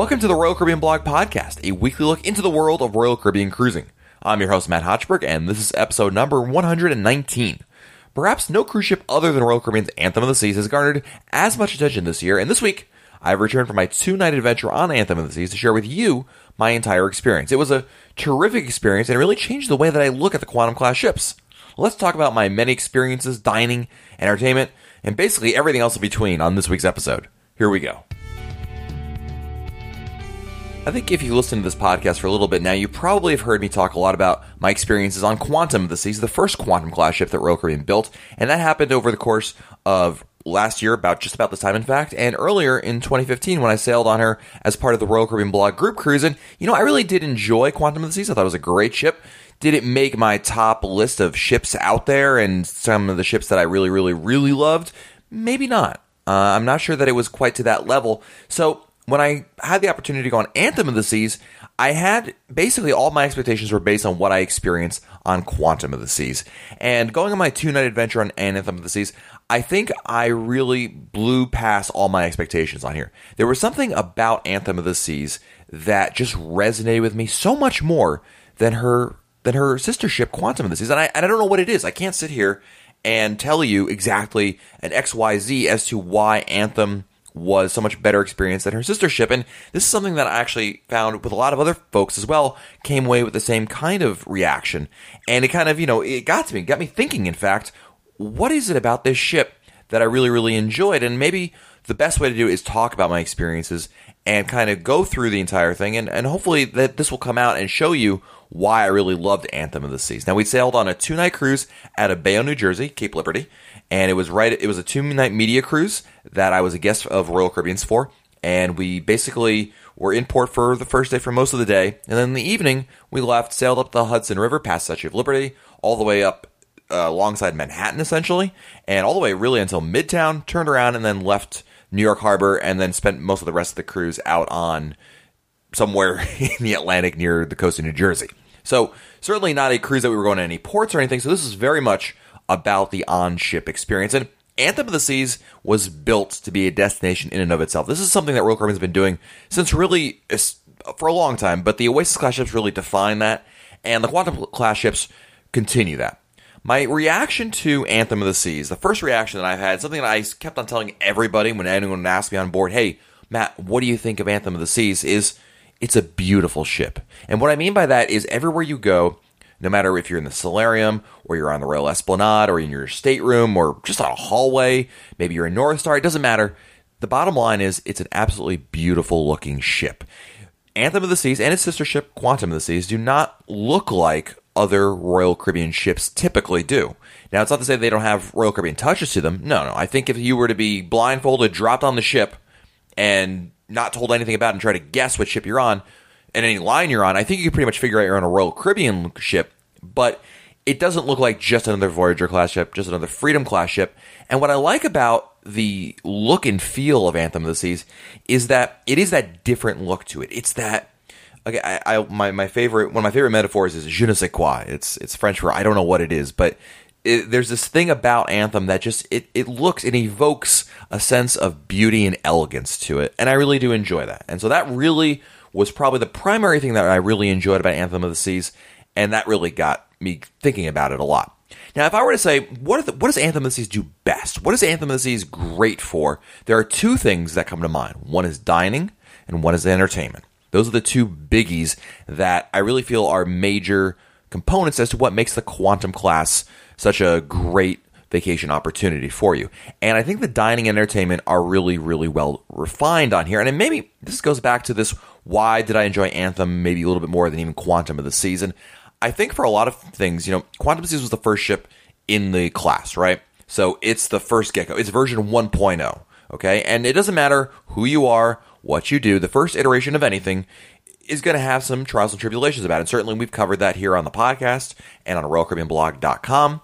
Welcome to the Royal Caribbean Blog Podcast, a weekly look into the world of Royal Caribbean cruising. I'm your host, Matt Hochberg, and this is episode number 119. Perhaps no cruise ship other than Royal Caribbean's Anthem of the Seas has garnered as much attention this year, and this week I've returned from my two night adventure on Anthem of the Seas to share with you my entire experience. It was a terrific experience and it really changed the way that I look at the Quantum class ships. Let's talk about my many experiences, dining, entertainment, and basically everything else in between on this week's episode. Here we go. I think if you listen to this podcast for a little bit now, you probably have heard me talk a lot about my experiences on Quantum of the Seas, the first Quantum class ship that Royal Caribbean built, and that happened over the course of last year, about just about this time, in fact, and earlier in 2015 when I sailed on her as part of the Royal Caribbean Blog group cruise. And, you know, I really did enjoy Quantum of the Seas. I thought it was a great ship. Did it make my top list of ships out there and some of the ships that I really, really, really loved? Maybe not. Uh, I'm not sure that it was quite to that level. So when I had the opportunity to go on Anthem of the Seas, I had basically all my expectations were based on what I experienced on Quantum of the Seas. And going on my two night adventure on Anthem of the Seas, I think I really blew past all my expectations on here. There was something about Anthem of the Seas that just resonated with me so much more than her than her sister ship Quantum of the Seas. And I, and I don't know what it is. I can't sit here and tell you exactly an XYZ as to why Anthem was so much better experience than her sister ship. And this is something that I actually found with a lot of other folks as well, came away with the same kind of reaction. And it kind of, you know, it got to me, got me thinking, in fact, what is it about this ship that I really, really enjoyed? And maybe the best way to do it is talk about my experiences and kind of go through the entire thing. And, and hopefully that this will come out and show you why I really loved Anthem of the Seas. Now, we sailed on a two night cruise out of Bayonne, New Jersey, Cape Liberty and it was right. It was a two night media cruise that I was a guest of Royal Caribbean's for, and we basically were in port for the first day for most of the day, and then in the evening we left, sailed up the Hudson River past Statue of Liberty, all the way up uh, alongside Manhattan essentially, and all the way really until Midtown, turned around and then left New York Harbor, and then spent most of the rest of the cruise out on somewhere in the Atlantic near the coast of New Jersey. So certainly not a cruise that we were going to any ports or anything. So this is very much about the on ship experience. And Anthem of the Seas was built to be a destination in and of itself. This is something that Royal Caribbean has been doing since really for a long time, but the Oasis class ships really define that, and the Quantum class ships continue that. My reaction to Anthem of the Seas, the first reaction that I've had, something that I kept on telling everybody when anyone asked me on board, hey, Matt, what do you think of Anthem of the Seas? Is it's a beautiful ship. And what I mean by that is everywhere you go, no matter if you're in the solarium or you're on the Royal Esplanade or in your stateroom or just on a hallway, maybe you're in North Star, it doesn't matter. The bottom line is it's an absolutely beautiful looking ship. Anthem of the Seas and its sister ship Quantum of the Seas do not look like other Royal Caribbean ships typically do. Now, it's not to say they don't have Royal Caribbean touches to them. No, no. I think if you were to be blindfolded, dropped on the ship, and not told anything about it and try to guess what ship you're on, and any line you're on, I think you can pretty much figure out you're on a Royal Caribbean ship, but it doesn't look like just another Voyager class ship, just another Freedom class ship. And what I like about the look and feel of Anthem of the Seas is that it is that different look to it. It's that okay, I, I my, my favorite one of my favorite metaphors is je ne sais quoi. It's it's French for I don't know what it is, but it, there's this thing about Anthem that just it it looks it evokes a sense of beauty and elegance to it, and I really do enjoy that. And so that really was probably the primary thing that I really enjoyed about Anthem of the Seas, and that really got me thinking about it a lot. Now, if I were to say, what, the, what does Anthem of the Seas do best? What is Anthem of the Seas great for? There are two things that come to mind. One is dining, and one is entertainment. Those are the two biggies that I really feel are major components as to what makes the quantum class such a great vacation opportunity for you. And I think the dining and entertainment are really, really well refined on here. And maybe this goes back to this why did I enjoy Anthem maybe a little bit more than even Quantum of the Season? I think for a lot of things, you know, Quantum of the Season was the first ship in the class, right? So it's the first gecko. It's version 1.0. Okay. And it doesn't matter who you are, what you do, the first iteration of anything is going to have some trials and tribulations about it. And certainly we've covered that here on the podcast and on RoyalCaribbeanBlog.com.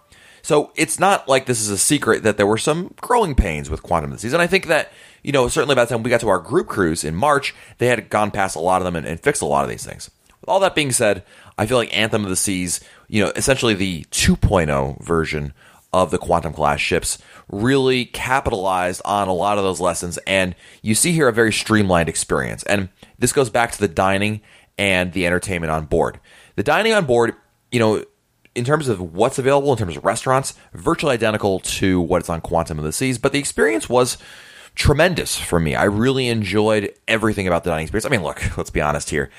So it's not like this is a secret that there were some growing pains with Quantum of the Season. I think that, you know, certainly by the time we got to our group cruise in March, they had gone past a lot of them and, and fixed a lot of these things. With all that being said, I feel like Anthem of the Seas, you know, essentially the 2.0 version of the Quantum class ships really capitalized on a lot of those lessons. And you see here a very streamlined experience. And this goes back to the dining and the entertainment on board. The dining on board, you know, in terms of what's available in terms of restaurants, virtually identical to what's on Quantum of the Seas, but the experience was tremendous for me. I really enjoyed everything about the dining experience. I mean, look, let's be honest here.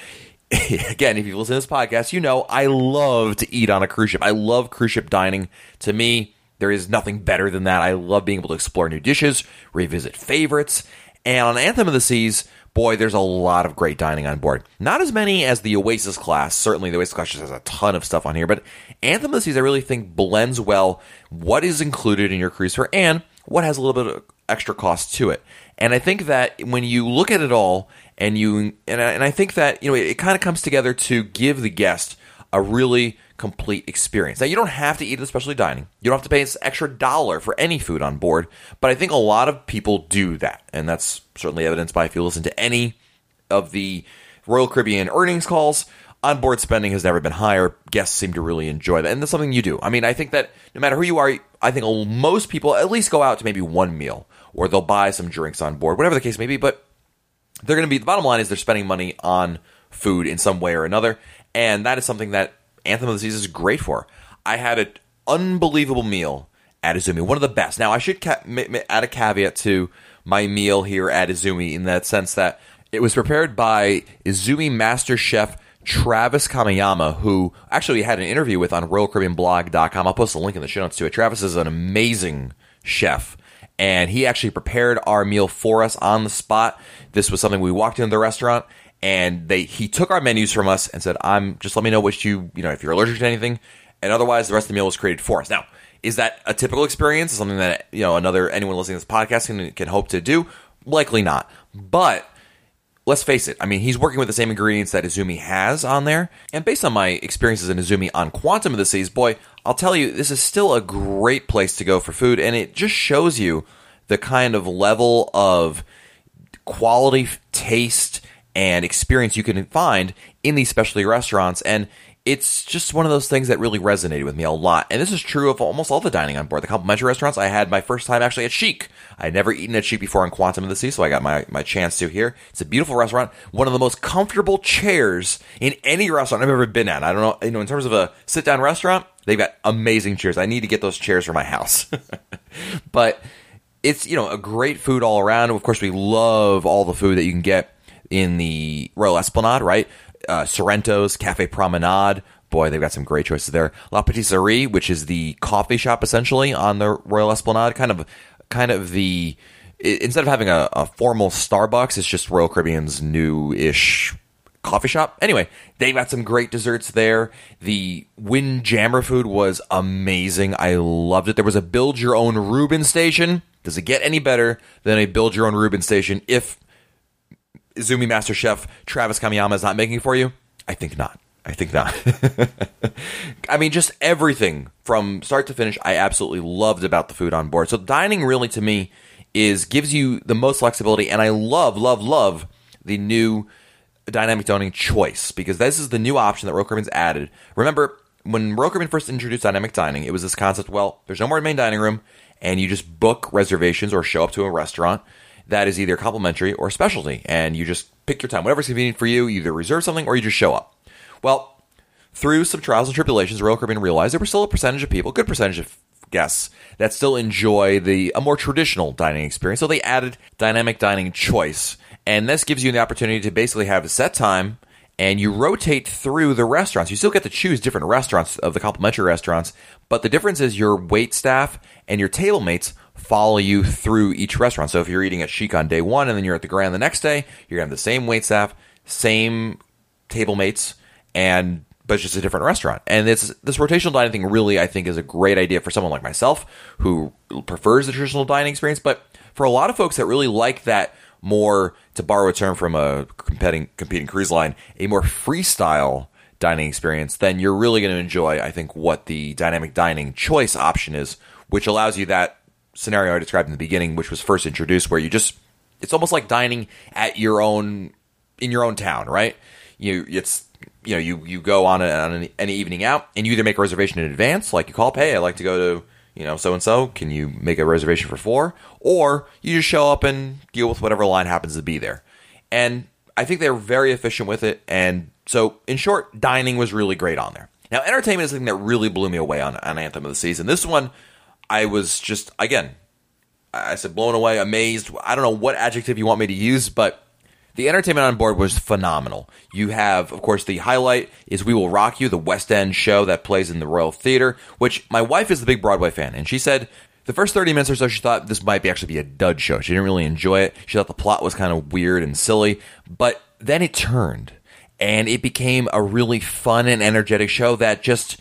Again, if you listen to this podcast, you know I love to eat on a cruise ship. I love cruise ship dining. To me, there is nothing better than that. I love being able to explore new dishes, revisit favorites. And on Anthem of the Seas, boy, there's a lot of great dining on board. Not as many as the Oasis class. Certainly, the Oasis class just has a ton of stuff on here. But Anthem of the Seas, I really think blends well what is included in your cruise and what has a little bit of extra cost to it. And I think that when you look at it all, and you and I, and I think that you know it, it kind of comes together to give the guest a really complete experience. Now, you don't have to eat at specialty dining. You don't have to pay an extra dollar for any food on board, but I think a lot of people do that. And that's certainly evidenced by if you listen to any of the Royal Caribbean earnings calls, onboard spending has never been higher. Guests seem to really enjoy that. And that's something you do. I mean, I think that no matter who you are, I think most people at least go out to maybe one meal or they'll buy some drinks on board, whatever the case may be. But they're going to be, the bottom line is they're spending money on food in some way or another. And that is something that Anthem of the Seas is great for. I had an unbelievable meal at Izumi, one of the best. Now, I should ca- add a caveat to my meal here at Izumi in that sense that it was prepared by Izumi Master Chef Travis Kamiyama, who actually had an interview with on RoyalCaribbeanBlog.com. I'll post a link in the show notes to it. Travis is an amazing chef, and he actually prepared our meal for us on the spot. This was something we walked into the restaurant and they he took our menus from us and said, "I'm just let me know what you you know if you're allergic to anything, and otherwise the rest of the meal was created for us." Now, is that a typical experience? Is Something that you know another anyone listening to this podcast can, can hope to do? Likely not, but. Let's face it. I mean, he's working with the same ingredients that Izumi has on there. And based on my experiences in Izumi on Quantum of the Seas, boy, I'll tell you, this is still a great place to go for food. And it just shows you the kind of level of quality, taste, and experience you can find in these specialty restaurants. And it's just one of those things that really resonated with me a lot. And this is true of almost all the dining on board. The complimentary restaurants, I had my first time actually at Chic. I had never eaten at Chic before in Quantum of the Sea, so I got my, my chance to here. It's a beautiful restaurant. One of the most comfortable chairs in any restaurant I've ever been at. I don't know, you know, in terms of a sit down restaurant, they've got amazing chairs. I need to get those chairs for my house. but it's, you know, a great food all around. Of course, we love all the food that you can get in the Royal Esplanade, right? Uh, Sorrento's, Cafe Promenade. Boy, they've got some great choices there. La Patisserie, which is the coffee shop essentially on the Royal Esplanade, kind of, kind of the instead of having a, a formal Starbucks, it's just Royal Caribbean's new-ish coffee shop. Anyway, they've got some great desserts there. The Windjammer food was amazing. I loved it. There was a build your own Reuben station. Does it get any better than a build your own Reuben station if Izumi Master Chef Travis Kamiyama is not making for you? I think not. I think not. I mean, just everything from start to finish, I absolutely loved about the food on board. So dining really to me is gives you the most flexibility, and I love, love, love the new dynamic dining choice because this is the new option that Caribbean's added. Remember, when Caribbean first introduced dynamic dining, it was this concept. Well, there's no more main dining room, and you just book reservations or show up to a restaurant that is either complimentary or specialty, and you just pick your time, whatever's convenient for you. You either reserve something or you just show up. Well, through some trials and tribulations, Royal Caribbean realized there was still a percentage of people, good percentage of guests, that still enjoy the a more traditional dining experience. So they added dynamic dining choice, and this gives you the opportunity to basically have a set time and you rotate through the restaurants. You still get to choose different restaurants of the complimentary restaurants, but the difference is your wait staff and your table mates follow you through each restaurant. So if you're eating at Chic on day one and then you're at the Grand the next day, you're gonna have the same wait staff, same table mates, and but it's just a different restaurant. And it's this rotational dining thing really I think is a great idea for someone like myself who prefers the traditional dining experience, but for a lot of folks that really like that more to borrow a term from a competing competing cruise line, a more freestyle dining experience, then you're really going to enjoy I think what the dynamic dining choice option is, which allows you that scenario I described in the beginning, which was first introduced, where you just it's almost like dining at your own in your own town, right? You it's you know you you go on, a, on an, an evening out and you either make a reservation in advance, like you call hey, I'd like to go to you know, so and so, can you make a reservation for four? Or you just show up and deal with whatever line happens to be there. And I think they're very efficient with it. And so, in short, dining was really great on there. Now, entertainment is something that really blew me away on, on Anthem of the Season. This one, I was just, again, I said blown away, amazed. I don't know what adjective you want me to use, but the entertainment on board was phenomenal. You have, of course, the highlight is We Will Rock You, the West End show that plays in the Royal Theater, which my wife is the big Broadway fan, and she said the first 30 minutes or so she thought this might be actually be a dud show. She didn't really enjoy it. She thought the plot was kind of weird and silly, but then it turned and it became a really fun and energetic show that just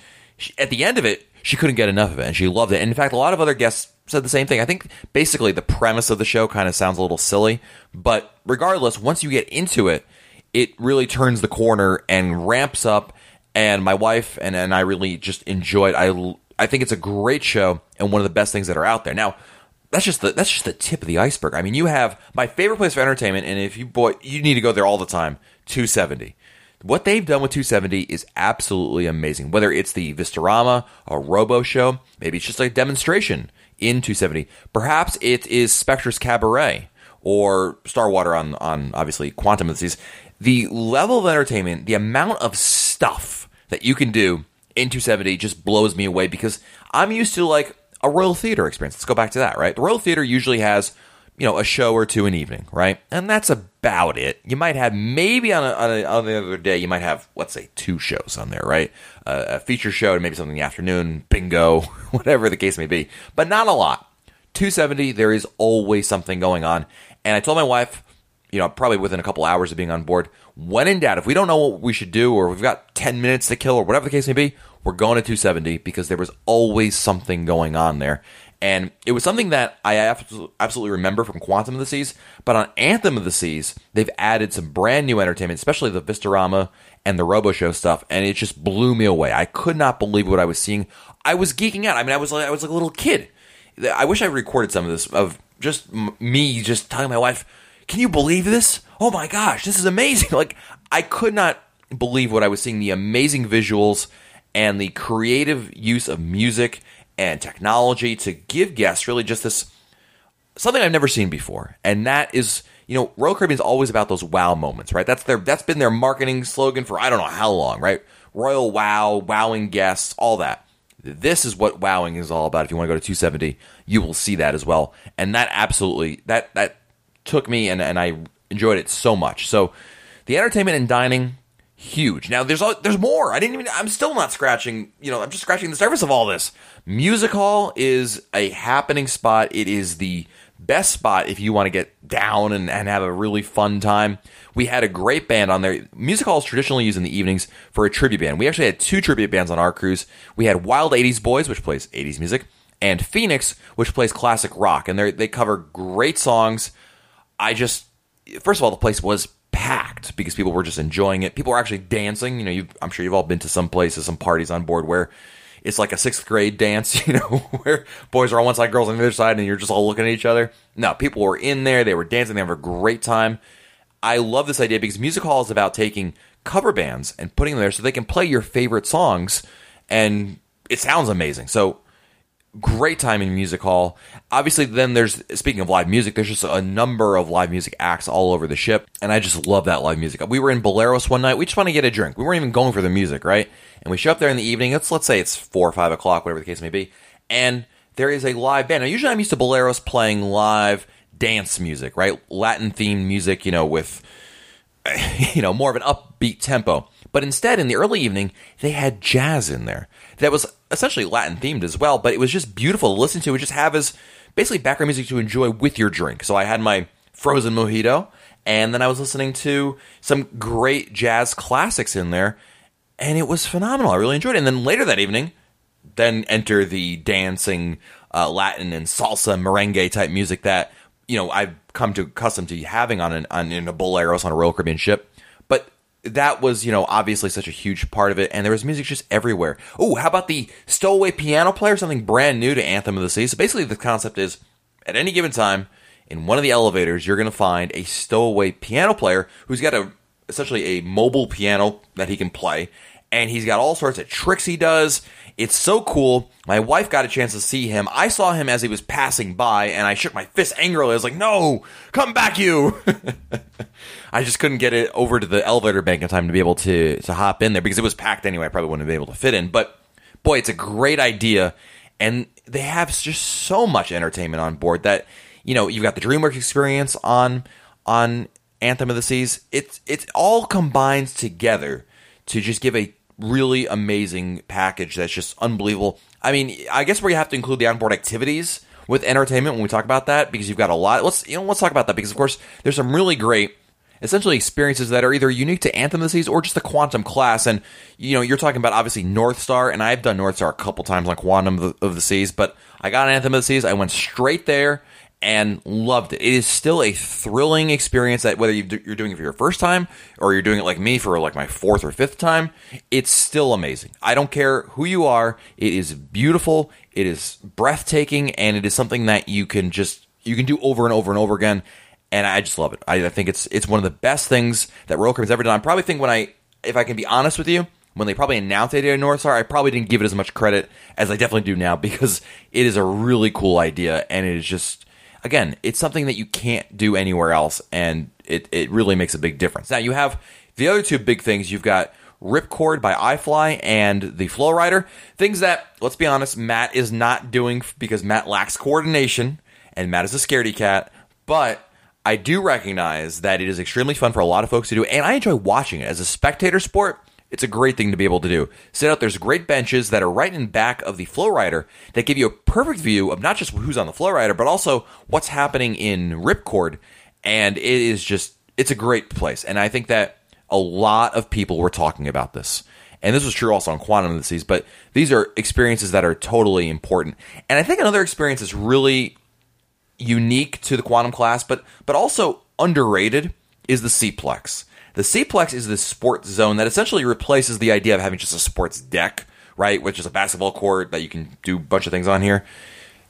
at the end of it she couldn't get enough of it and she loved it. And in fact, a lot of other guests said the same thing. I think basically the premise of the show kind of sounds a little silly, but regardless, once you get into it, it really turns the corner and ramps up. And my wife and, and I really just enjoyed. I I think it's a great show and one of the best things that are out there. Now, that's just the that's just the tip of the iceberg. I mean, you have my favorite place for entertainment, and if you boy, you need to go there all the time. 270. What they've done with 270 is absolutely amazing. Whether it's the Vistarama or Robo show, maybe it's just a demonstration in 270. Perhaps it is Spectra's Cabaret or Starwater on, on obviously Quantum of. The level of entertainment, the amount of stuff that you can do in 270 just blows me away because I'm used to like a Royal Theater experience. Let's go back to that, right? The Royal Theater usually has you know, a show or two an evening, right? And that's about it. You might have maybe on, a, on, a, on the other day, you might have, let's say, two shows on there, right? Uh, a feature show and maybe something in the afternoon, bingo, whatever the case may be, but not a lot. 270, there is always something going on. And I told my wife, you know, probably within a couple hours of being on board, when in doubt, if we don't know what we should do or we've got 10 minutes to kill or whatever the case may be, we're going to 270 because there was always something going on there. And it was something that I absolutely remember from Quantum of the Seas. But on Anthem of the Seas, they've added some brand new entertainment, especially the Vistarama and the Robo Show stuff, and it just blew me away. I could not believe what I was seeing. I was geeking out. I mean, I was like, I was like a little kid. I wish I recorded some of this of just me just telling my wife, "Can you believe this? Oh my gosh, this is amazing!" Like I could not believe what I was seeing. The amazing visuals and the creative use of music and technology to give guests really just this something I've never seen before. And that is, you know, Royal Caribbean is always about those wow moments, right? That's their that's been their marketing slogan for I don't know how long, right? Royal wow, wowing guests, all that. This is what wowing is all about. If you want to go to 270, you will see that as well. And that absolutely that that took me and and I enjoyed it so much. So the entertainment and dining huge. Now there's there's more. I didn't even. I'm still not scratching. You know, I'm just scratching the surface of all this. Music hall is a happening spot. It is the best spot if you want to get down and, and have a really fun time. We had a great band on there. Music hall is traditionally used in the evenings for a tribute band. We actually had two tribute bands on our cruise. We had Wild 80s Boys, which plays 80s music, and Phoenix, which plays classic rock. And they cover great songs. I just, first of all, the place was packed because people were just enjoying it. People were actually dancing. You know, I'm sure you've all been to some places, some parties on board where it's like a sixth grade dance, you know, where boys are on one side, girls on the other side, and you're just all looking at each other. No, people were in there. They were dancing. They have a great time. I love this idea because music hall is about taking cover bands and putting them there so they can play your favorite songs, and it sounds amazing. So great time in music hall. Obviously, then there's speaking of live music, there's just a number of live music acts all over the ship, and I just love that live music. We were in Boleros one night. We just want to get a drink. We weren't even going for the music, right? And we show up there in the evening. It's let's say it's four or five o'clock, whatever the case may be, and there is a live band. Now, usually I'm used to Boleros playing live dance music, right? Latin themed music, you know, with you know more of an upbeat tempo. But instead, in the early evening, they had jazz in there that was essentially Latin themed as well, but it was just beautiful to listen to and just have as basically background music to enjoy with your drink. So I had my frozen mojito, and then I was listening to some great jazz classics in there, and it was phenomenal. I really enjoyed it. And then later that evening, then enter the dancing uh, Latin and salsa merengue type music that you know I've come to accustomed to having on an on in a Boleros on a Royal Caribbean ship that was, you know, obviously such a huge part of it, and there was music just everywhere. Oh, how about the stowaway piano player? Something brand new to Anthem of the Sea. So basically, the concept is at any given time in one of the elevators, you're going to find a stowaway piano player who's got a essentially a mobile piano that he can play, and he's got all sorts of tricks he does. It's so cool. My wife got a chance to see him. I saw him as he was passing by, and I shook my fist angrily. I was like, "No, come back, you!" I just couldn't get it over to the elevator bank in time to be able to to hop in there because it was packed anyway. I probably wouldn't have been able to fit in. But boy, it's a great idea, and they have just so much entertainment on board that you know you've got the DreamWorks experience on on Anthem of the Seas. It's it's all combines together to just give a really amazing package that's just unbelievable. I mean, I guess we have to include the onboard activities with entertainment when we talk about that because you've got a lot. Let's you know let's talk about that because of course there's some really great essentially experiences that are either unique to Anthem the Seas or just the Quantum class. And you know, you're talking about obviously North Star, and I've done North Star a couple times on Quantum of the, of the Seas, but I got Anthem of the Seas. I went straight there and loved it. It is still a thrilling experience that whether you're doing it for your first time or you're doing it like me for like my fourth or fifth time, it's still amazing. I don't care who you are. It is beautiful. It is breathtaking, and it is something that you can just you can do over and over and over again and I just love it. I, I, think it's it's one of the best things that Royal Caribbean's ever done. I probably think when I, if I can be honest with you, when they probably announced they did a North Star, I probably didn't give it as much credit as I definitely do now because it is a really cool idea and it is just again, it's something that you can't do anywhere else, and it it really makes a big difference. Now you have the other two big things. You've got Ripcord by iFly and the Flow Rider. Things that, let's be honest, Matt is not doing because Matt lacks coordination and Matt is a scaredy cat. But I do recognize that it is extremely fun for a lot of folks to do, and I enjoy watching it as a spectator sport. It's a great thing to be able to do. Sit out, there's great benches that are right in back of the flow rider that give you a perfect view of not just who's on the flow rider, but also what's happening in Ripcord. And it is just, it's a great place. And I think that a lot of people were talking about this. And this was true also on Quantum of the Seas, but these are experiences that are totally important. And I think another experience is really unique to the quantum class, but but also underrated is the Seaplex. The Seaplex is this sports zone that essentially replaces the idea of having just a sports deck, right, which is a basketball court that you can do a bunch of things on here.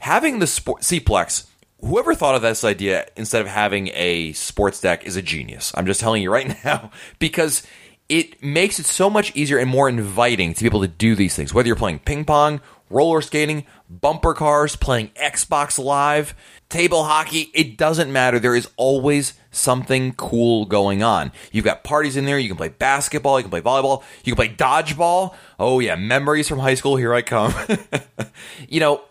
Having the sport Seaplex, whoever thought of this idea instead of having a sports deck is a genius. I'm just telling you right now because it makes it so much easier and more inviting to be able to do these things. Whether you're playing ping pong, roller skating, bumper cars, playing Xbox Live, table hockey, it doesn't matter. There is always something cool going on. You've got parties in there. You can play basketball. You can play volleyball. You can play dodgeball. Oh, yeah. Memories from high school. Here I come. you know,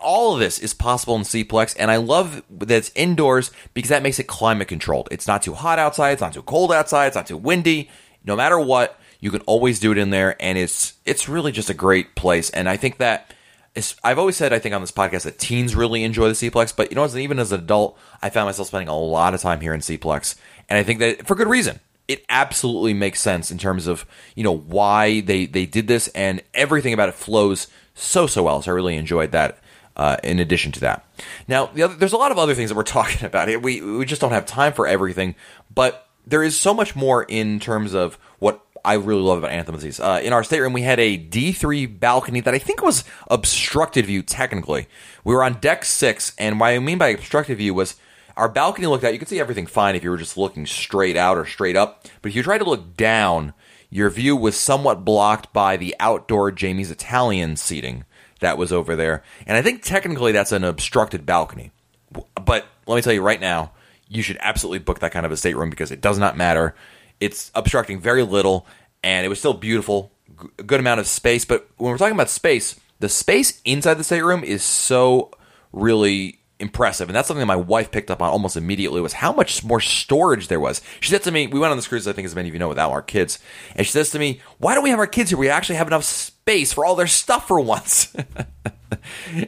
all of this is possible in Seaplex, and I love that it's indoors because that makes it climate controlled. It's not too hot outside. It's not too cold outside. It's not too windy. No matter what, you can always do it in there, and it's it's really just a great place. And I think that I've always said I think on this podcast that teens really enjoy the Seaplex, but you know, even as an adult, I found myself spending a lot of time here in Seaplex, and I think that for good reason. It absolutely makes sense in terms of you know why they they did this, and everything about it flows so so well. So I really enjoyed that. Uh, in addition to that, now the other, there's a lot of other things that we're talking about. We we just don't have time for everything, but there is so much more in terms of what I really love about Anthem Seas. Uh, in our stateroom, we had a D3 balcony that I think was obstructed view technically. We were on deck six, and what I mean by obstructed view was our balcony looked out. You could see everything fine if you were just looking straight out or straight up. But if you tried to look down, your view was somewhat blocked by the outdoor Jamie's Italian seating that was over there. And I think technically that's an obstructed balcony. But let me tell you right now, you should absolutely book that kind of a stateroom because it does not matter it's obstructing very little, and it was still beautiful, a good amount of space. But when we're talking about space, the space inside the stateroom is so really impressive and that's something that my wife picked up on almost immediately was how much more storage there was. She said to me we went on this cruise i think as many of you know without our kids and she says to me why don't we have our kids here? We actually have enough space for all their stuff for once.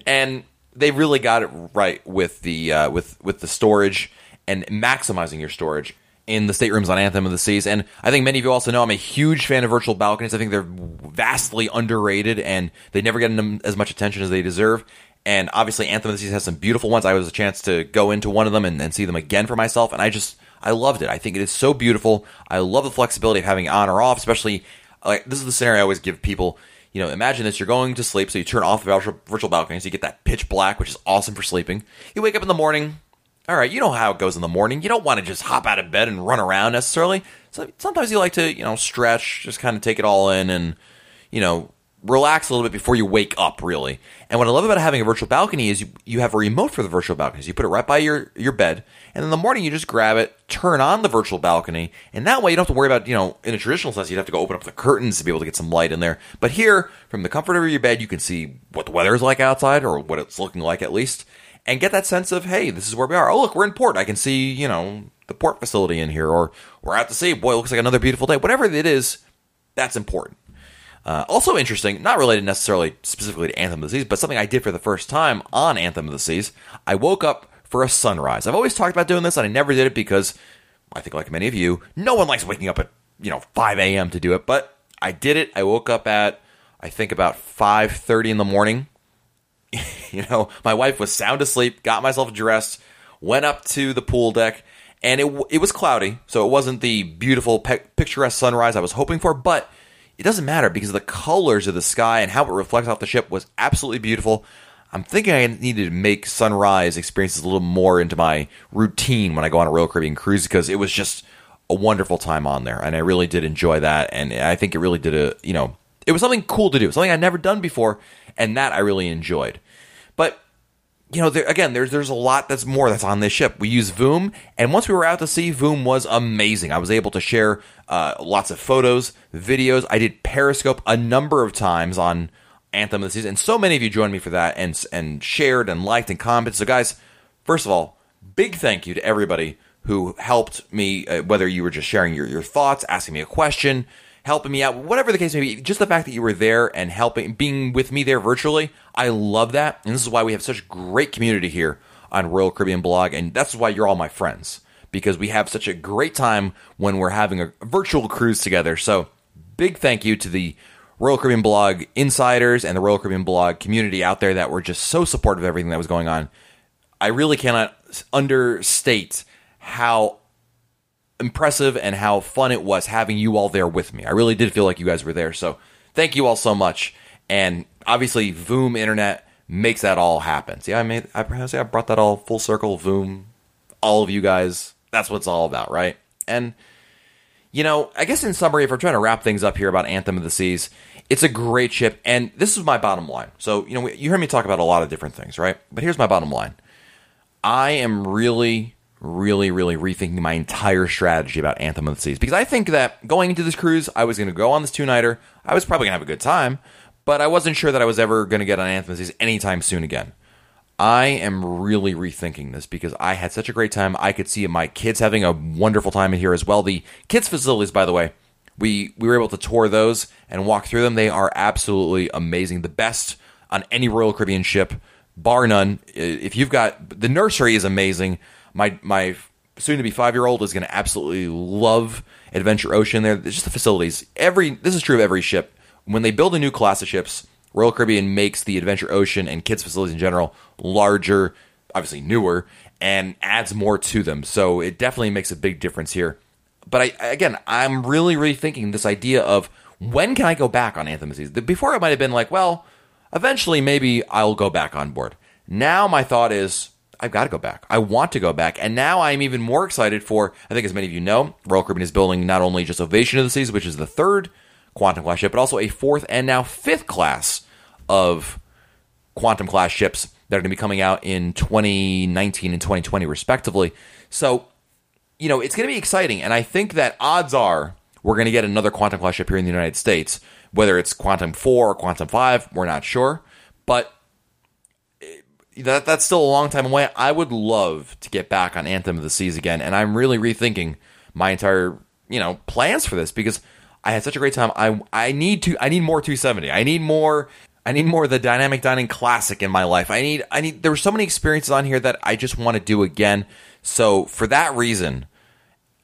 And they really got it right with the uh, with with the storage and maximizing your storage in the staterooms on Anthem of the Seas. And I think many of you also know I'm a huge fan of virtual balconies. I think they're vastly underrated and they never get as much attention as they deserve. And obviously, Anthem of the Seas has some beautiful ones. I was a chance to go into one of them and, and see them again for myself. And I just, I loved it. I think it is so beautiful. I love the flexibility of having on or off, especially like this is the scenario I always give people. You know, imagine this: you're going to sleep, so you turn off the virtual, virtual balcony, so you get that pitch black, which is awesome for sleeping. You wake up in the morning, all right, you know how it goes in the morning. You don't want to just hop out of bed and run around necessarily. So sometimes you like to, you know, stretch, just kind of take it all in and, you know, relax a little bit before you wake up, really. And what I love about having a virtual balcony is you, you have a remote for the virtual balcony. You put it right by your, your bed, and in the morning you just grab it, turn on the virtual balcony, and that way you don't have to worry about, you know, in a traditional sense, you'd have to go open up the curtains to be able to get some light in there. But here, from the comfort of your bed, you can see what the weather is like outside, or what it's looking like at least, and get that sense of, hey, this is where we are. Oh, look, we're in port. I can see, you know, the port facility in here, or we're out to sea. Boy, looks like another beautiful day. Whatever it is, that's important. Uh, also interesting, not related necessarily specifically to Anthem of the Seas, but something I did for the first time on Anthem of the Seas. I woke up for a sunrise. I've always talked about doing this, and I never did it because I think, like many of you, no one likes waking up at you know 5 a.m. to do it. But I did it. I woke up at I think about 5:30 in the morning. you know, my wife was sound asleep. Got myself dressed, went up to the pool deck, and it it was cloudy, so it wasn't the beautiful pe- picturesque sunrise I was hoping for, but it doesn't matter because the colors of the sky and how it reflects off the ship was absolutely beautiful. I'm thinking I needed to make sunrise experiences a little more into my routine when I go on a Royal Caribbean cruise because it was just a wonderful time on there, and I really did enjoy that. And I think it really did a you know it was something cool to do, something I'd never done before, and that I really enjoyed. But you know, there, again, there's there's a lot that's more that's on this ship. We use Voom, and once we were out to sea, Voom was amazing. I was able to share uh, lots of photos, videos. I did Periscope a number of times on Anthem of the Seas, and so many of you joined me for that and and shared and liked and commented. So, guys, first of all, big thank you to everybody who helped me, uh, whether you were just sharing your, your thoughts, asking me a question, helping me out, whatever the case may be, just the fact that you were there and helping, being with me there virtually, I love that. And this is why we have such great community here on Royal Caribbean Blog, and that's why you're all my friends because we have such a great time when we're having a virtual cruise together. So, big thank you to the Royal Caribbean Blog insiders and the Royal Caribbean Blog community out there that were just so supportive of everything that was going on. I really cannot understate how impressive and how fun it was having you all there with me. I really did feel like you guys were there. So thank you all so much. And obviously, Voom Internet makes that all happen. See, I made, I, say I brought that all full circle. Voom, all of you guys. That's what it's all about, right? And you know, I guess in summary, if we're trying to wrap things up here about Anthem of the Seas, it's a great ship, and this is my bottom line. So, you know, you heard me talk about a lot of different things, right? But here's my bottom line: I am really really, really rethinking my entire strategy about Anthem of the Seas because I think that going into this cruise, I was going to go on this two nighter. I was probably going to have a good time, but I wasn't sure that I was ever going to get on Anthem of the Seas anytime soon again. I am really rethinking this because I had such a great time. I could see my kids having a wonderful time in here as well. The kids' facilities, by the way, we we were able to tour those and walk through them. They are absolutely amazing. The best on any Royal Caribbean ship, bar none. If you've got the nursery is amazing my my soon to be five year old is going to absolutely love Adventure Ocean. There, it's just the facilities. Every this is true of every ship. When they build a new class of ships, Royal Caribbean makes the Adventure Ocean and kids facilities in general larger, obviously newer, and adds more to them. So it definitely makes a big difference here. But I again, I'm really really thinking this idea of when can I go back on Anthem Seas? Before it might have been like, well, eventually maybe I'll go back on board. Now my thought is I've got to go back. I want to go back. And now I'm even more excited for, I think as many of you know, Royal Caribbean is building not only just Ovation of the Seas, which is the third Quantum class ship, but also a fourth and now fifth class of Quantum class ships that are going to be coming out in 2019 and 2020, respectively. So, you know, it's going to be exciting. And I think that odds are we're going to get another Quantum class ship here in the United States. Whether it's Quantum 4 or Quantum 5, we're not sure. But that that's still a long time away. I would love to get back on Anthem of the Seas again, and I'm really rethinking my entire you know plans for this because I had such a great time. I I need to I need more 270. I need more I need more of the dynamic dining classic in my life. I need I need there were so many experiences on here that I just want to do again. So for that reason,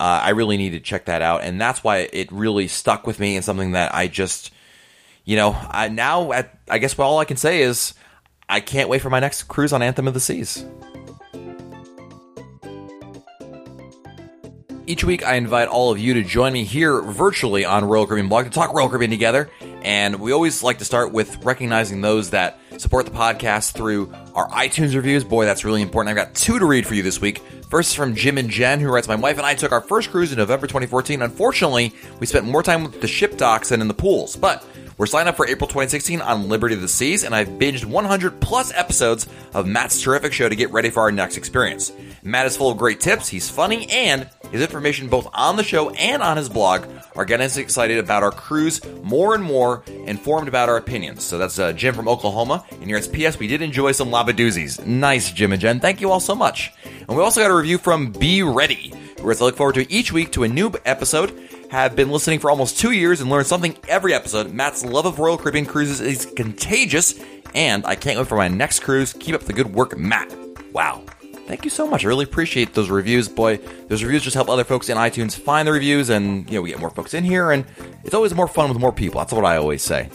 uh, I really need to check that out, and that's why it really stuck with me and something that I just you know I now at I guess all I can say is I can't wait for my next cruise on Anthem of the Seas. Each week, I invite all of you to join me here virtually on Royal Caribbean Blog to talk Royal Caribbean together. And we always like to start with recognizing those that support the podcast through our iTunes reviews. Boy, that's really important. I've got two to read for you this week. First is from Jim and Jen, who writes, My wife and I took our first cruise in November 2014. Unfortunately, we spent more time with the ship docks than in the pools, but we're signed up for April 2016 on Liberty of the Seas, and I've binged 100 plus episodes of Matt's terrific show to get ready for our next experience. Matt is full of great tips, he's funny, and his information both on the show and on his blog are getting us excited about our cruise more and more informed about our opinions. So that's uh, Jim from Oklahoma. And here at P.S. We did enjoy some labadoozies. Nice, Jim and Jen. Thank you all so much. And we also got a review from Be Ready, where I look forward to each week to a new episode. Have been listening for almost two years and learned something every episode. Matt's love of Royal Caribbean cruises is contagious, and I can't wait for my next cruise. Keep up the good work, Matt. Wow. Thank you so much. I really appreciate those reviews. Boy, those reviews just help other folks in iTunes find the reviews, and you know we get more folks in here, and it's always more fun with more people. That's what I always say.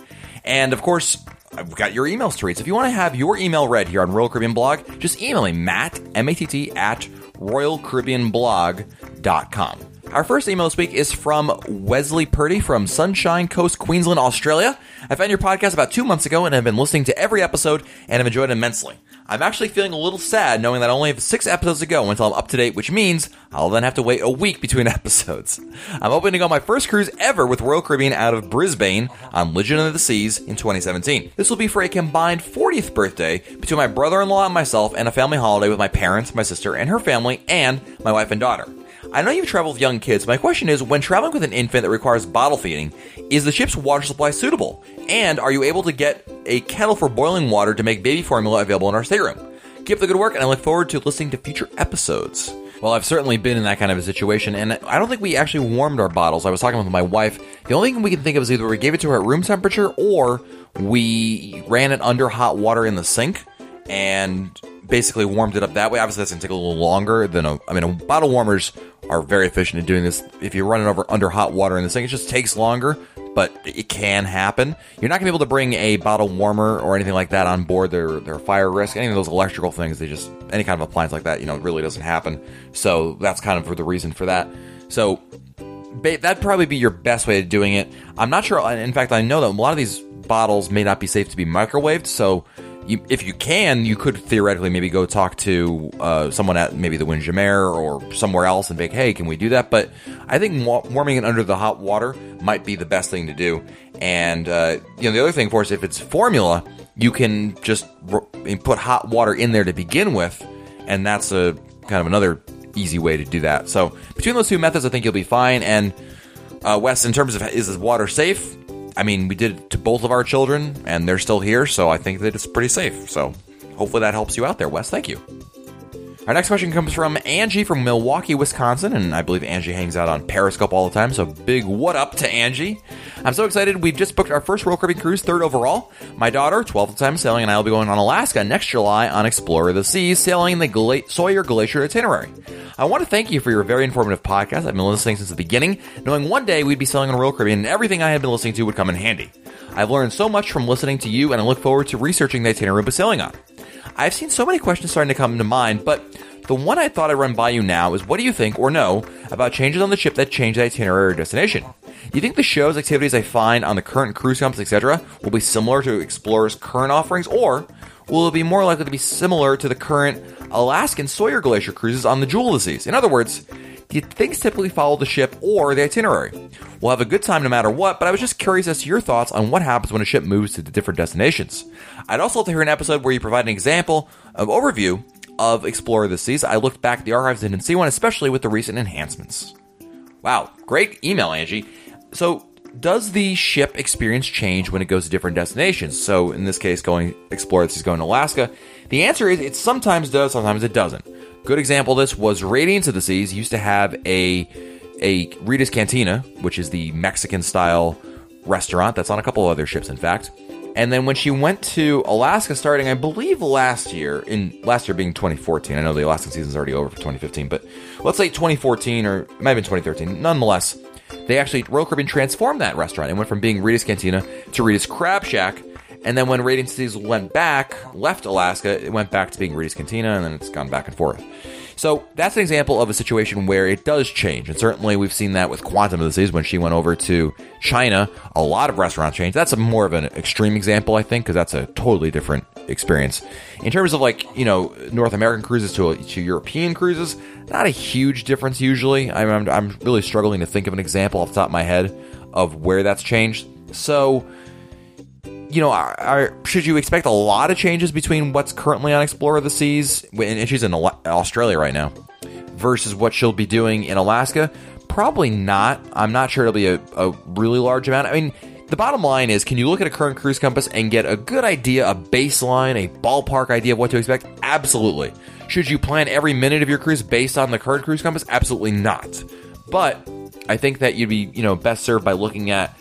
And of course, I've got your emails. So if you want to have your email read here on Royal Caribbean Blog, just email me, Matt, M-A-T-T, at royalcaribbeanblog.com. Our first email this week is from Wesley Purdy from Sunshine Coast, Queensland, Australia. I found your podcast about two months ago and have been listening to every episode and have enjoyed it immensely. I'm actually feeling a little sad knowing that I only have six episodes to go until I'm up to date, which means I'll then have to wait a week between episodes. I'm hoping to go on my first cruise ever with Royal Caribbean out of Brisbane on Legend of the Seas in 2017. This will be for a combined 40th birthday between my brother-in-law and myself and a family holiday with my parents, my sister, and her family, and my wife and daughter. I know you've traveled with young kids. My question is when traveling with an infant that requires bottle feeding, is the ship's water supply suitable? And are you able to get a kettle for boiling water to make baby formula available in our stateroom? Keep the good work, and I look forward to listening to future episodes. Well, I've certainly been in that kind of a situation, and I don't think we actually warmed our bottles. I was talking with my wife. The only thing we can think of is either we gave it to her at room temperature or we ran it under hot water in the sink and basically warmed it up that way. Obviously, that's gonna take a little longer than a. I mean, a bottle warmers are very efficient at doing this. If you run it over under hot water in the sink, it just takes longer, but it can happen. You're not gonna be able to bring a bottle warmer or anything like that on board. They're they're fire risk. Any of those electrical things, they just any kind of appliance like that, you know, really doesn't happen. So that's kind of the reason for that. So that'd probably be your best way of doing it. I'm not sure. In fact, I know that a lot of these bottles may not be safe to be microwaved. So you, if you can, you could theoretically maybe go talk to uh, someone at maybe the Windjammer or somewhere else and be like, hey, can we do that? But I think warming it under the hot water might be the best thing to do. And uh, you know, the other thing, of course, if it's formula, you can just put hot water in there to begin with, and that's a kind of another easy way to do that. So between those two methods, I think you'll be fine. And uh, Wes, in terms of is this water safe? I mean, we did it to both of our children, and they're still here, so I think that it's pretty safe. So hopefully that helps you out there, Wes. Thank you. Our next question comes from Angie from Milwaukee, Wisconsin, and I believe Angie hangs out on Periscope all the time, so big what up to Angie. I'm so excited. We've just booked our first Royal Caribbean cruise, third overall. My daughter, 12th time sailing, and I will be going on Alaska next July on Explorer of the Seas, sailing the Gla- Sawyer Glacier itinerary. I want to thank you for your very informative podcast. I've been listening since the beginning, knowing one day we'd be sailing on Royal Caribbean and everything I had been listening to would come in handy. I've learned so much from listening to you, and I look forward to researching the itinerary we'll be sailing on. I've seen so many questions starting to come to mind, but the one I thought I'd run by you now is what do you think or know about changes on the ship that change the itinerary or destination? Do you think the show's activities I find on the current cruise companies, etc., will be similar to Explorer's current offerings, or will it be more likely to be similar to the current Alaskan Sawyer Glacier cruises on the Jewel Seas? In other words, do things typically follow the ship or the itinerary? We'll have a good time no matter what, but I was just curious as to your thoughts on what happens when a ship moves to the different destinations. I'd also love to hear an episode where you provide an example of overview of Explorer the Seas. I looked back at the archives and didn't see one, especially with the recent enhancements. Wow, great email, Angie. So, does the ship experience change when it goes to different destinations? So, in this case, going Explorer the Seas going to Alaska. The answer is it sometimes does, sometimes it doesn't. Good example of this was Radiance of the Seas used to have a a Rita's Cantina, which is the Mexican style restaurant that's on a couple of other ships, in fact. And then when she went to Alaska, starting I believe last year, in last year being 2014. I know the Alaskan season's already over for 2015, but let's say 2014 or it might have been 2013. Nonetheless, they actually Royal Caribbean transformed that restaurant It went from being Rita's Cantina to Rita's Crab Shack. And then when Radiant Cities went back, left Alaska, it went back to being Rita's Cantina, and then it's gone back and forth. So that's an example of a situation where it does change. And certainly we've seen that with Quantum of the Seas when she went over to China. A lot of restaurants changed. That's a more of an extreme example, I think, because that's a totally different experience. In terms of like you know North American cruises to to European cruises, not a huge difference usually. I'm I'm, I'm really struggling to think of an example off the top of my head of where that's changed. So you know, are, are, should you expect a lot of changes between what's currently on Explorer of the Seas, and she's in Australia right now, versus what she'll be doing in Alaska? Probably not. I'm not sure it'll be a, a really large amount. I mean, the bottom line is can you look at a current cruise compass and get a good idea, a baseline, a ballpark idea of what to expect? Absolutely. Should you plan every minute of your cruise based on the current cruise compass? Absolutely not. But I think that you'd be, you know, best served by looking at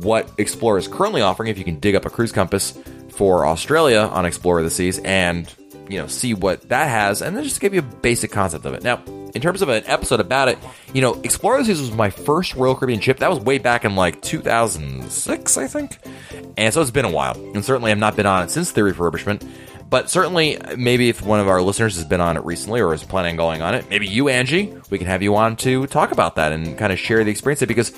what Explorer is currently offering if you can dig up a cruise compass for Australia on Explorer of the Seas and you know see what that has and then just give you a basic concept of it. Now, in terms of an episode about it, you know, Explorer of the Seas was my first Royal Caribbean ship. That was way back in like 2006, I think. And so it's been a while. And certainly I've not been on it since the refurbishment. But certainly, maybe if one of our listeners has been on it recently or is planning on going on it, maybe you, Angie, we can have you on to talk about that and kind of share the experience because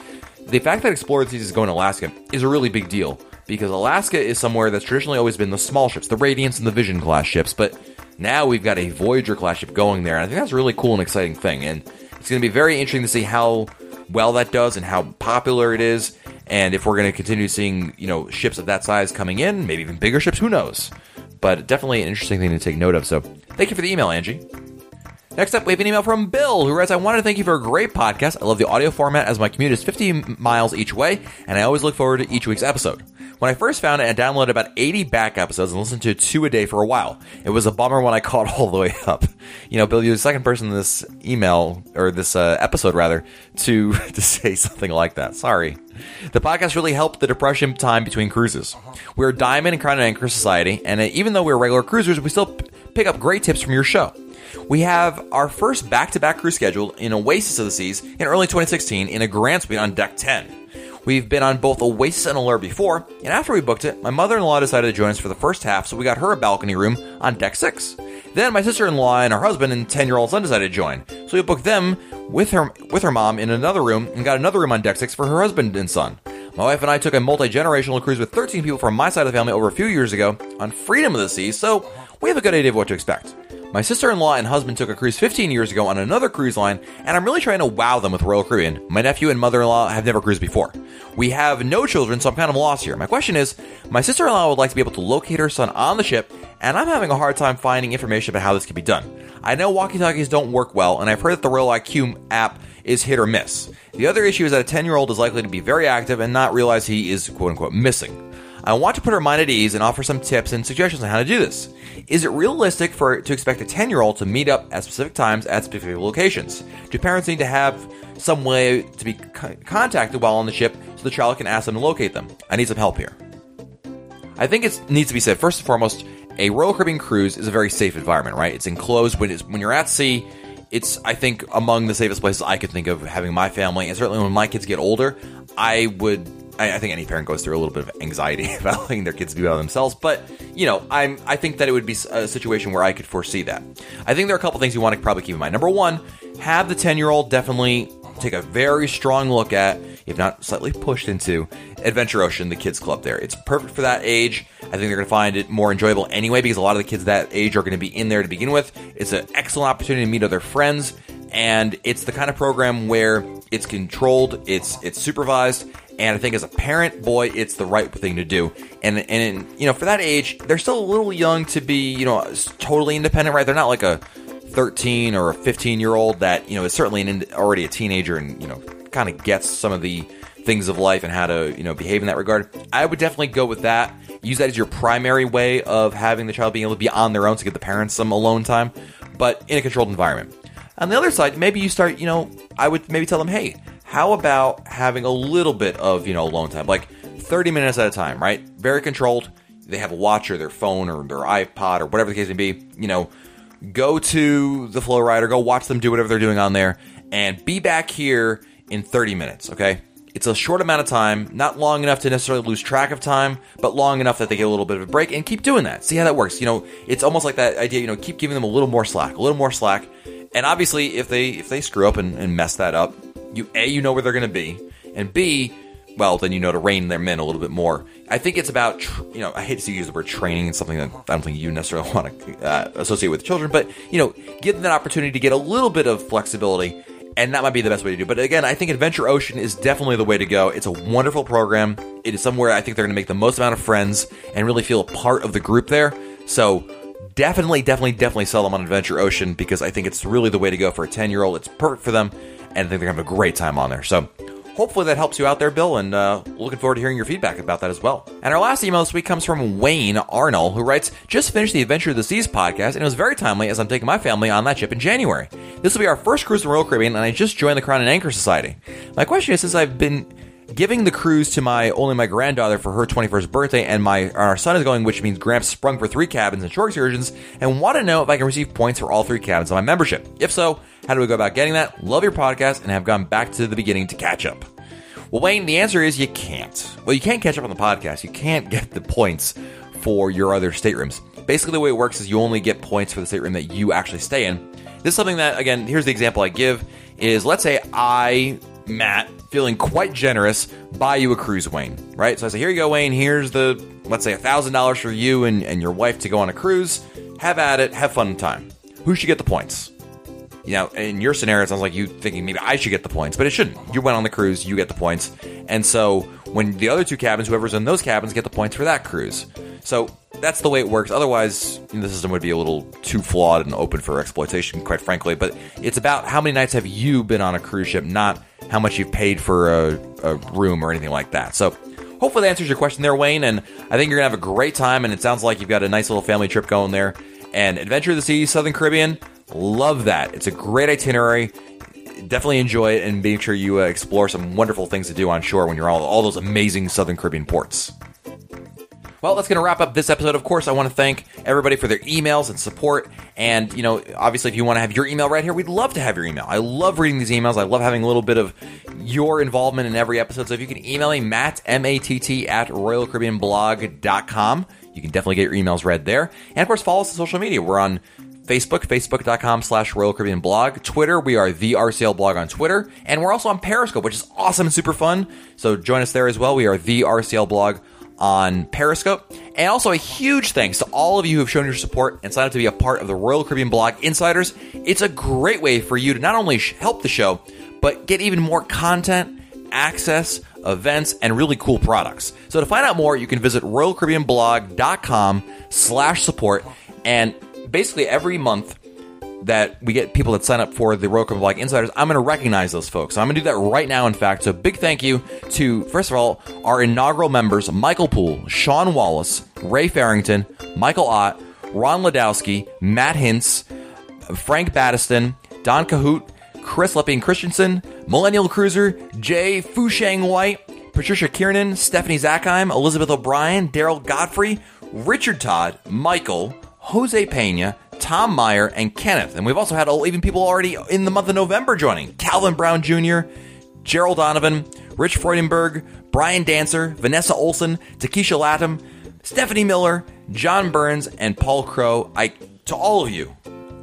the fact that Explorer Seas is going to Alaska is a really big deal because Alaska is somewhere that's traditionally always been the small ships, the Radiance and the Vision class ships, but now we've got a Voyager class ship going there, and I think that's a really cool and exciting thing. And it's going to be very interesting to see how well that does and how popular it is, and if we're going to continue seeing you know ships of that size coming in, maybe even bigger ships, who knows? But definitely an interesting thing to take note of. So thank you for the email, Angie. Next up, we have an email from Bill, who writes, I wanted to thank you for a great podcast. I love the audio format as my commute is 50 miles each way, and I always look forward to each week's episode. When I first found it, I downloaded about 80 back episodes and listened to two a day for a while. It was a bummer when I caught all the way up. You know, Bill, you're the second person in this email, or this uh, episode rather, to, to say something like that. Sorry. The podcast really helped the depression time between cruises. We're Diamond and Crown Anchor Society, and even though we're regular cruisers, we still p- pick up great tips from your show. We have our first back to back cruise schedule in Oasis of the Seas in early 2016 in a Grand Suite on Deck 10. We've been on both Oasis and Allure before, and after we booked it, my mother in law decided to join us for the first half, so we got her a balcony room on Deck 6. Then my sister in law and her husband and 10 year old son decided to join, so we booked them with her, with her mom in another room and got another room on Deck 6 for her husband and son. My wife and I took a multi generational cruise with 13 people from my side of the family over a few years ago on Freedom of the Seas, so we have a good idea of what to expect. My sister in law and husband took a cruise 15 years ago on another cruise line, and I'm really trying to wow them with Royal Caribbean. My nephew and mother in law have never cruised before. We have no children, so I'm kind of lost here. My question is my sister in law would like to be able to locate her son on the ship, and I'm having a hard time finding information about how this can be done. I know walkie talkies don't work well, and I've heard that the Royal IQ app is hit or miss. The other issue is that a 10 year old is likely to be very active and not realize he is quote unquote missing. I want to put her mind at ease and offer some tips and suggestions on how to do this. Is it realistic for to expect a 10 year old to meet up at specific times at specific locations? Do parents need to have some way to be contacted while on the ship so the child can ask them to locate them? I need some help here. I think it needs to be said first and foremost, a Royal Caribbean cruise is a very safe environment, right? It's enclosed when it's when you're at sea. It's I think among the safest places I could think of having my family, and certainly when my kids get older, I would I, I, think any parent goes through a little bit of anxiety about letting their kids be by themselves. But you know, I'm I think that it would be a situation where I could foresee that. I think there are a couple things you want to probably keep in mind. Number one, have the ten year old definitely take a very strong look at, if not slightly pushed into, Adventure Ocean, the kids club there. It's perfect for that age. I think they're going to find it more enjoyable anyway because a lot of the kids that age are going to be in there to begin with. It's an excellent opportunity to meet other friends, and it's the kind of program where it's controlled, it's it's supervised, and I think as a parent, boy, it's the right thing to do. And and you know, for that age, they're still a little young to be you know totally independent, right? They're not like a 13 or a 15 year old that you know is certainly an, already a teenager and you know kind of gets some of the things of life and how to you know behave in that regard. I would definitely go with that. Use that as your primary way of having the child being able to be on their own to give the parents some alone time, but in a controlled environment. On the other side, maybe you start, you know, I would maybe tell them, hey, how about having a little bit of, you know, alone time, like 30 minutes at a time, right? Very controlled. They have a watch or their phone or their iPod or whatever the case may be. You know, go to the FlowRider, go watch them do whatever they're doing on there, and be back here in 30 minutes, okay? It's a short amount of time, not long enough to necessarily lose track of time, but long enough that they get a little bit of a break and keep doing that. See how that works. You know, it's almost like that idea, you know, keep giving them a little more slack, a little more slack. And obviously if they if they screw up and, and mess that up, you A, you know where they're gonna be, and B, well, then you know to rein them in a little bit more. I think it's about, tr- you know, I hate to use the word training. and something that I don't think you necessarily want to uh, associate with children, but, you know, give them that opportunity to get a little bit of flexibility, and that might be the best way to do. But again, I think Adventure Ocean is definitely the way to go. It's a wonderful program. It is somewhere I think they're going to make the most amount of friends and really feel a part of the group there. So, definitely, definitely, definitely sell them on Adventure Ocean because I think it's really the way to go for a 10 year old. It's perfect for them, and I think they're going to have a great time on there. So, hopefully that helps you out there, Bill, and uh, looking forward to hearing your feedback about that as well. And our last email this week comes from Wayne Arnold, who writes, Just finished the Adventure of the Seas podcast, and it was very timely as I'm taking my family on that ship in January. This will be our first cruise in Royal Caribbean, and I just joined the Crown and Anchor Society. My question is, since I've been giving the cruise to my only my granddaughter for her 21st birthday, and my our son is going, which means Gramps sprung for three cabins and shore excursions, and want to know if I can receive points for all three cabins on my membership. If so, how do we go about getting that? Love your podcast and have gone back to the beginning to catch up. Well, Wayne, the answer is you can't. Well, you can't catch up on the podcast. You can't get the points for your other staterooms. Basically, the way it works is you only get points for the stateroom that you actually stay in. This is something that, again, here's the example I give: is let's say I, Matt, feeling quite generous, buy you a cruise, Wayne. Right? So I say, here you go, Wayne. Here's the let's say thousand dollars for you and, and your wife to go on a cruise. Have at it. Have fun time. Who should get the points? You know, in your scenario, it sounds like you thinking maybe I should get the points, but it shouldn't. You went on the cruise, you get the points. And so when the other two cabins, whoever's in those cabins, get the points for that cruise. So that's the way it works. Otherwise, you know, the system would be a little too flawed and open for exploitation, quite frankly. But it's about how many nights have you been on a cruise ship, not how much you've paid for a, a room or anything like that. So hopefully that answers your question there, Wayne. And I think you're going to have a great time. And it sounds like you've got a nice little family trip going there. And Adventure of the Seas, Southern Caribbean, Love that. It's a great itinerary. Definitely enjoy it and make sure you uh, explore some wonderful things to do on shore when you're all all those amazing Southern Caribbean ports. Well, that's going to wrap up this episode. Of course, I want to thank everybody for their emails and support. And, you know, obviously, if you want to have your email right here, we'd love to have your email. I love reading these emails. I love having a little bit of your involvement in every episode. So if you can email me, Matt, M A T T, at RoyalCaribbeanBlog.com, you can definitely get your emails read there. And, of course, follow us on social media. We're on Facebook, facebook.com slash Royal Caribbean blog. Twitter, we are the RCL blog on Twitter. And we're also on Periscope, which is awesome and super fun. So join us there as well. We are the RCL blog on Periscope. And also a huge thanks to all of you who have shown your support and signed up to be a part of the Royal Caribbean blog insiders. It's a great way for you to not only help the show, but get even more content, access, events, and really cool products. So to find out more, you can visit royalcaribbeanblog.com slash support and basically every month that we get people that sign up for the Caribbean Blog Insiders, I'm going to recognize those folks. So I'm going to do that right now, in fact. So big thank you to, first of all, our inaugural members, Michael Poole, Sean Wallace, Ray Farrington, Michael Ott, Ron Ladowski, Matt Hintz, Frank Battiston, Don Cahoot, Chris Lepping Christensen, Millennial Cruiser, Jay Fushang White, Patricia Kiernan, Stephanie Zackheim, Elizabeth O'Brien, Daryl Godfrey, Richard Todd, Michael, Jose Pena, Tom Meyer, and Kenneth. And we've also had even people already in the month of November joining Calvin Brown Jr., Gerald Donovan, Rich Freudenberg, Brian Dancer, Vanessa Olson, Takesha Latham, Stephanie Miller, John Burns, and Paul Crow. I to all of you,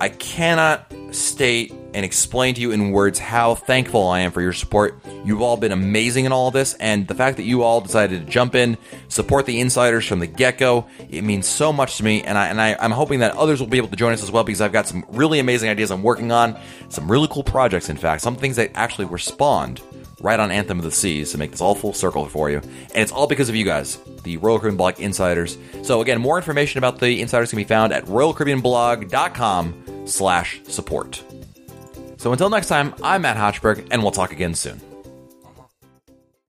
I cannot state and explain to you in words how thankful I am for your support. You've all been amazing in all of this, and the fact that you all decided to jump in, support the insiders from the get go, it means so much to me. And I and I, I'm hoping that others will be able to join us as well because I've got some really amazing ideas I'm working on, some really cool projects. In fact, some things that actually were spawned right on Anthem of the Seas to make this all full circle for you. And it's all because of you guys, the Royal Caribbean Blog insiders. So again, more information about the insiders can be found at royalcaribbeanblog.com slash support. So until next time, I'm Matt Hochberg, and we'll talk again soon.